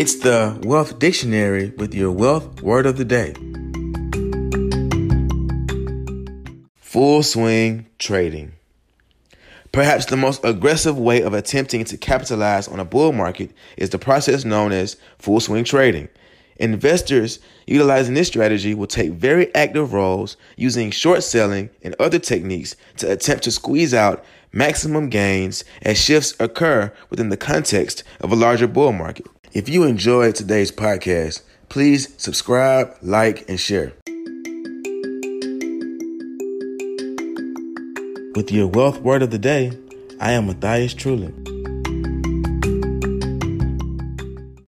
It's the Wealth Dictionary with your wealth word of the day. Full swing trading. Perhaps the most aggressive way of attempting to capitalize on a bull market is the process known as full swing trading. Investors utilizing this strategy will take very active roles using short selling and other techniques to attempt to squeeze out maximum gains as shifts occur within the context of a larger bull market. If you enjoyed today's podcast, please subscribe, like, and share. With your wealth word of the day, I am Matthias Trulin.